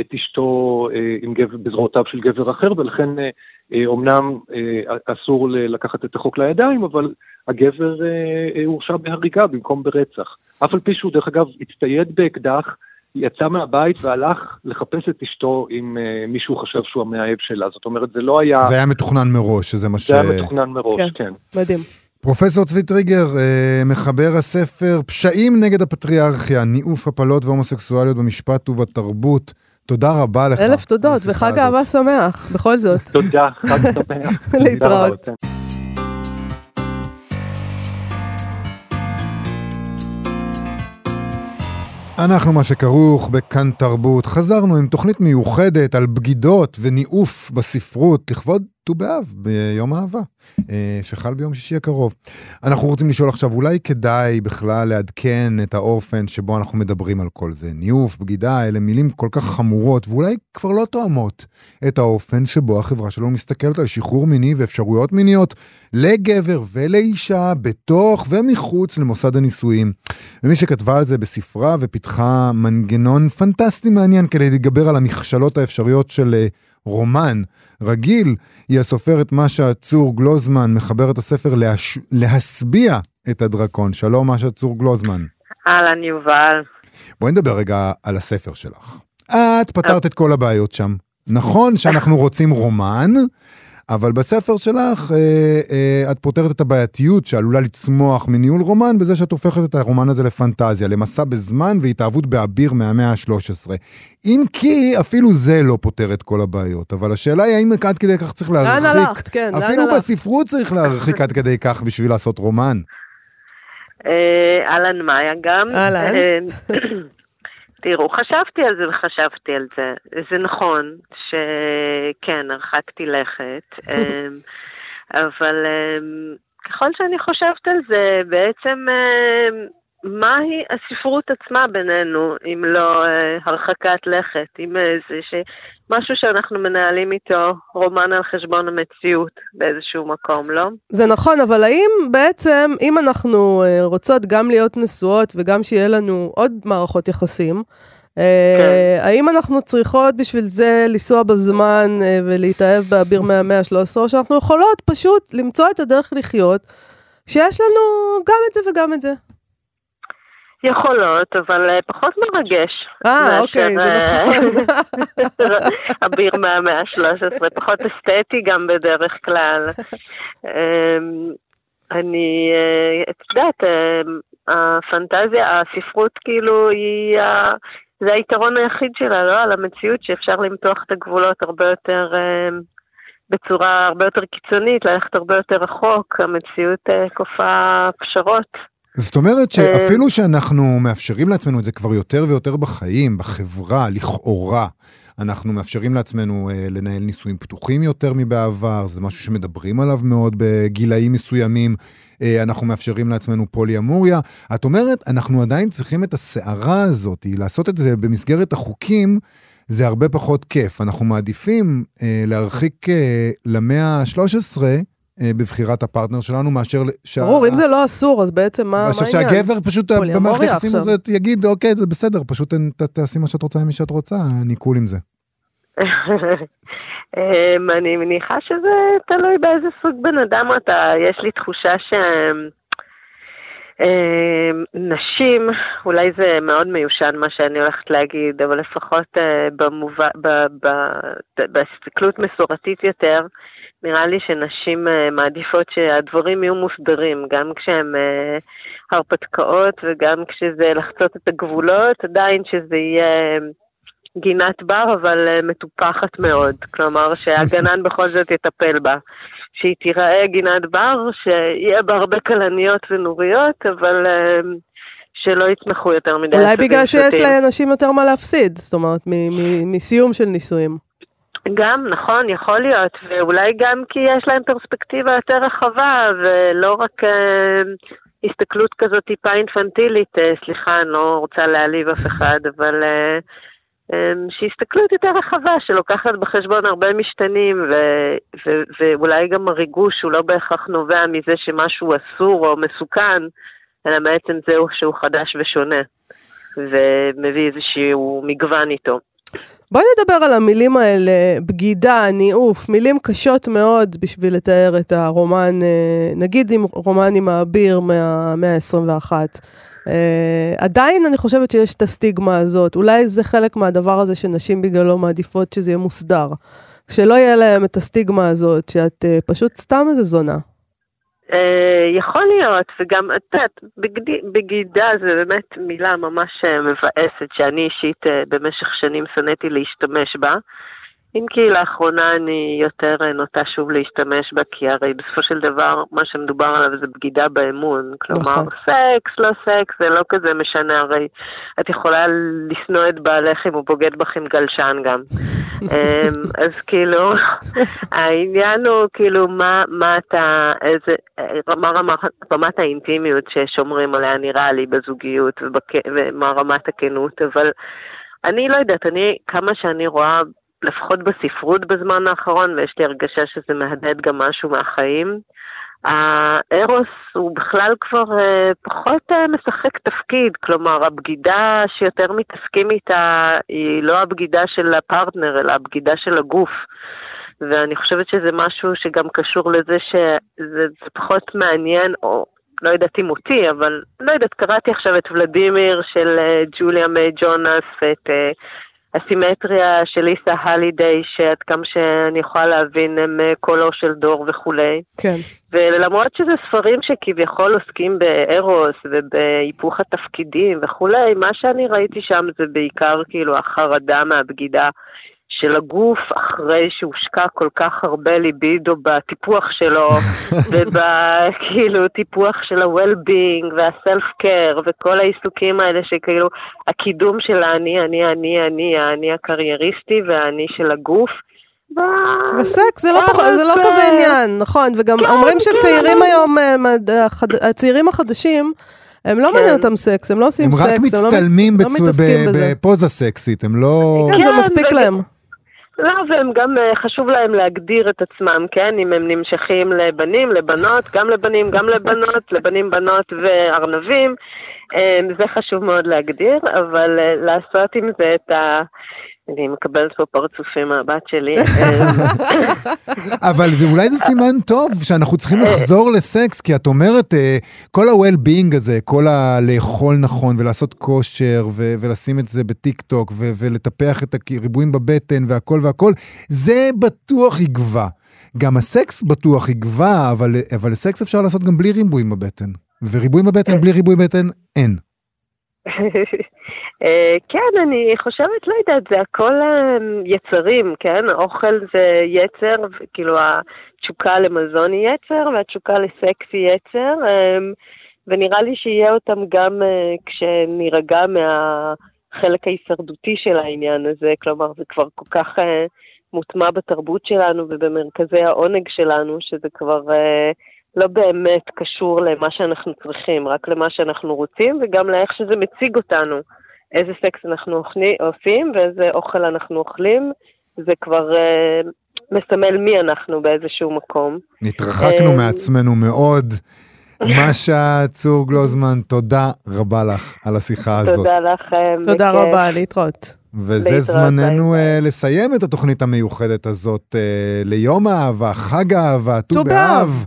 את אשתו אה, עם גבר, בזרועותיו של גבר אחר, ולכן אה, אה, אומנם אה, אסור לקחת את החוק לידיים, אבל הגבר אה, אה, הורשע בהריגה במקום ברצח. אף על פי שהוא, דרך אגב, הצטייד באקדח, יצא מהבית והלך לחפש את אשתו אם אה, מישהו חשב שהוא המאהב שלה. זאת אומרת, זה לא היה... זה היה מתוכנן מראש, שזה מה ש... זה היה מתוכנן מראש, כן. כן. מדהים. פרופסור צבי טריגר, אה, מחבר הספר פשעים נגד הפטריארכיה, ניאוף הפלות והומוסקסואליות במשפט ובתרבות. תודה רבה לך. אלף תודות, וחג. אהבה שמח, בכל זאת. תודה, חג שמח. להתראות. אנחנו מה שכרוך בכאן תרבות. חזרנו עם תוכנית מיוחדת על בגידות וניאוף בספרות לכבוד ט"ו באב ביום אהבה, אה, שחל ביום שישי הקרוב. אנחנו רוצים לשאול עכשיו, אולי כדאי בכלל לעדכן את האופן שבו אנחנו מדברים על כל זה. ניאוף, בגידה, אלה מילים כל כך חמורות, ואולי כבר לא תואמות את האופן שבו החברה שלנו מסתכלת על שחרור מיני ואפשרויות מיניות לגבר ולאישה, בתוך ומחוץ למוסד הנישואים. ומי שכתבה על זה בספרה ופיתחה מנגנון פנטסטי מעניין כדי להתגבר על המכשלות האפשריות של אה, רומן רגיל, היא הסופרת משה צור גלוזמן, מחברת הספר להש... להשביע את הדרקון. שלום משה צור גלוזמן. אהלן, יובל. בואי נדבר רגע על הספר שלך. את פתרת את כל הבעיות שם. נכון שאנחנו רוצים רומן, אבל בספר שלך אה, אה, את פותרת את הבעייתיות שעלולה לצמוח מניהול רומן בזה שאת הופכת את הרומן הזה לפנטזיה, למסע בזמן והתאהבות באביר מהמאה ה-13. אם כי אפילו זה לא פותר את כל הבעיות, אבל השאלה היא האם עד כדי כך צריך להרחיק. לאן הלכת? כן, לאן אפילו הלכת? בספרות צריך להרחיק עד כדי כך בשביל לעשות רומן. אה, אהלן מאיה גם. אהלן. תראו, חשבתי על זה וחשבתי על זה. זה נכון שכן, הרחקתי לכת, אה, אבל אה, ככל שאני חושבת על זה, בעצם אה, מהי הספרות עצמה בינינו, אם לא אה, הרחקת לכת, אם אה, זה ש... משהו שאנחנו מנהלים איתו רומן על חשבון המציאות באיזשהו מקום, לא? זה נכון, אבל האם בעצם, אם אנחנו אה, רוצות גם להיות נשואות וגם שיהיה לנו עוד מערכות יחסים, אה, כן. האם אנחנו צריכות בשביל זה לנסוע בזמן אה, ולהתאהב באביר מהמאה ה-13, או שאנחנו יכולות פשוט למצוא את הדרך לחיות, שיש לנו גם את זה וגם את זה. יכולות, אבל אה, פחות מרגש. אה, אוקיי, זה אה, נכון. אביר מהמאה ה-13, פחות אסתטי גם בדרך כלל. אמ, אני, אה, את יודעת, הפנטזיה, הספרות כאילו היא, זה היתרון היחיד שלה, לא? על המציאות שאפשר למתוח את הגבולות הרבה יותר, בצורה הרבה יותר קיצונית, ללכת הרבה יותר רחוק, המציאות כופה פשרות. זאת אומרת שאפילו שאנחנו מאפשרים לעצמנו את זה כבר יותר ויותר בחיים, בחברה, לכאורה, אנחנו מאפשרים לעצמנו אה, לנהל נישואים פתוחים יותר מבעבר, זה משהו שמדברים עליו מאוד בגילאים מסוימים, אה, אנחנו מאפשרים לעצמנו פוליאמוריה. את אומרת, אנחנו עדיין צריכים את הסערה הזאת, לעשות את זה במסגרת החוקים, זה הרבה פחות כיף. אנחנו מעדיפים אה, להרחיק אה, למאה ה-13, אה, בבחירת הפרטנר שלנו, מאשר... שה- ברור, אם זה לא אסור, אז בעצם מה העניין? שהגבר פשוט במערכת היחסים. הזאת יגיד, אוקיי, זה בסדר, פשוט תעשי מה שאת רוצה עם מי שאת רוצה, אני קול עם זה. אמ, אני מניחה שזה תלוי באיזה סוג בן אדם אתה. יש לי תחושה שנשים, אולי זה מאוד מיושן מה שאני הולכת להגיד, אבל לפחות אה, במובא, ב- ב- בהסתכלות מסורתית יותר, נראה לי שנשים אה, מעדיפות שהדברים יהיו מוסדרים, גם כשהם אה, הרפתקאות וגם כשזה לחצות את הגבולות, עדיין שזה יהיה גינת בר, אבל אה, מטופחת מאוד. כלומר, שהגנן בכל זאת יטפל בה. שהיא תיראה גינת בר, שיהיה בה הרבה כלניות ונוריות, אבל אה, שלא יצמחו יותר מדי אולי בגלל שיש. לאנשים יותר מה להפסיד, זאת אומרת, מסיום של נישואים. גם, נכון, יכול להיות, ואולי גם כי יש להם פרספקטיבה יותר רחבה, ולא רק אה, הסתכלות כזאת טיפה אינפנטילית, אה, סליחה, אני לא רוצה להעליב אף אחד, אבל אה, אה, שהסתכלות יותר רחבה, שלוקחת בחשבון הרבה משתנים, ו- ו- ואולי גם הריגוש הוא לא בהכרח נובע מזה שמשהו אסור או מסוכן, אלא מעצם זהו שהוא חדש ושונה, ומביא איזשהו מגוון איתו. בואי נדבר על המילים האלה, בגידה, ניאוף, מילים קשות מאוד בשביל לתאר את הרומן, אה, נגיד עם רומן עם האביר מהמאה ה-21. Uh, עדיין אני חושבת שיש את הסטיגמה הזאת, אולי זה חלק מהדבר הזה שנשים בגללו מעדיפות שזה יהיה מוסדר. שלא יהיה להם את הסטיגמה הזאת, שאת uh, פשוט סתם איזה זונה. אה, יכול להיות, וגם, את יודעת, בגידה זה באמת מילה ממש אה, מבאסת, שאני אישית אה, במשך שנים שנאתי להשתמש בה. אם כי לאחרונה אני יותר נוטה שוב להשתמש בה, כי הרי בסופו של דבר מה שמדובר עליו זה בגידה באמון. כלומר, נכון. סקס, לא סקס, זה לא כזה משנה, הרי את יכולה לשנוא את בעלך אם הוא בוגד בך עם גלשן גם. אמ, אז כאילו, העניין הוא כאילו מה, מה אתה, איזה, מה רמת, רמת האינטימיות ששומרים עליה נראה לי בזוגיות ובק, ומה רמת הכנות, אבל אני לא יודעת, אני, כמה שאני רואה לפחות בספרות בזמן האחרון, ויש לי הרגשה שזה מהדהד גם משהו מהחיים. הארוס הוא בכלל כבר uh, פחות uh, משחק תפקיד, כלומר הבגידה שיותר מתעסקים איתה היא לא הבגידה של הפרטנר, אלא הבגידה של הגוף. ואני חושבת שזה משהו שגם קשור לזה שזה פחות מעניין, או לא יודעת אם אותי, אבל לא יודעת, קראתי עכשיו את ולדימיר של uh, ג'וליה מיי ג'ונס, את uh, הסימטריה של ליסה הלידיי, שעד כמה שאני יכולה להבין הם אה, קולו של דור וכולי. כן. ולמרות שזה ספרים שכביכול עוסקים בארוס ובהיפוך התפקידים וכולי, מה שאני ראיתי שם זה בעיקר כאילו החרדה מהבגידה. של הגוף אחרי שהושקע כל כך הרבה ליבידו בטיפוח שלו, ובכאילו טיפוח של ה-well-being וה-self-care וכל העיסוקים האלה שכאילו הקידום של האני, אני, אני, אני, האני הקרייריסטי והאני של הגוף. וסקס זה לא, פח... זה לא כזה עניין, נכון, וגם כן, אומרים כן, שצעירים כן. היום, אה, הצעירים החדשים, הם לא מעניין אותם סקס, הם לא עושים סקס, הם רק לא מצטלמים בפוזה סקסית, הם לא... כן, זה מספיק להם. לא, והם גם אה, חשוב להם להגדיר את עצמם, כן? אם הם נמשכים לבנים, לבנות, גם לבנים, גם לבנות, לבנים, בנות וארנבים. אה, זה חשוב מאוד להגדיר, אבל אה, לעשות עם זה את ה... אני מקבלת פה פרצופים מהבת שלי. אבל זה, אולי זה סימן טוב, שאנחנו צריכים לחזור לסקס, כי את אומרת, אה, כל ה-well-being הזה, כל הלאכול נכון ולעשות כושר ו- ולשים את זה בטיק טוק ו- ולטפח את הריבועים בבטן והכל והכל, זה בטוח יגבה. גם הסקס בטוח יגבה, אבל, אבל סקס אפשר לעשות גם בלי ריבועים בבטן. וריבועים בבטן, בלי ריבוי בטן, אין. אה, כן, אני חושבת, לא יודעת, זה הכל אה, יצרים, כן? אוכל זה יצר, כאילו התשוקה למזון היא יצר, והתשוקה לסקס היא יצר, אה, ונראה לי שיהיה אותם גם כשנירגע מהחלק ההישרדותי של העניין הזה, כלומר זה כבר כל כך מוטמע בתרבות שלנו ובמרכזי העונג שלנו, שזה כבר... לא באמת קשור למה שאנחנו צריכים, רק למה שאנחנו רוצים וגם לאיך שזה מציג אותנו. איזה סקס אנחנו עושים ואיזה אוכל אנחנו אוכלים, זה כבר uh, מסמל מי אנחנו באיזשהו מקום. התרחקנו uh, מעצמנו מאוד. משה צור גלוזמן, תודה רבה לך על השיחה הזאת. תודה לכם. תודה רבה, להתראות. וזה להתראות זמננו uh, לסיים את התוכנית המיוחדת הזאת uh, ליום האהבה, חג האהבה, ט"ו באב.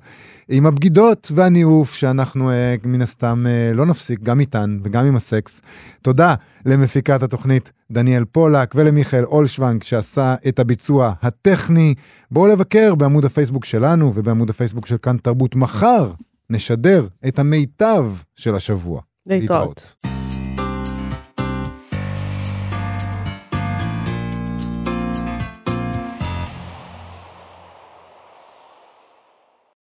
עם הבגידות והניאוף, שאנחנו אה, מן הסתם אה, לא נפסיק, גם איתן וגם עם הסקס. תודה למפיקת התוכנית דניאל פולק ולמיכאל אולשוונג, שעשה את הביצוע הטכני. בואו לבקר בעמוד הפייסבוק שלנו ובעמוד הפייסבוק של כאן תרבות. מחר נשדר את המיטב של השבוע. להתראות. להתראות.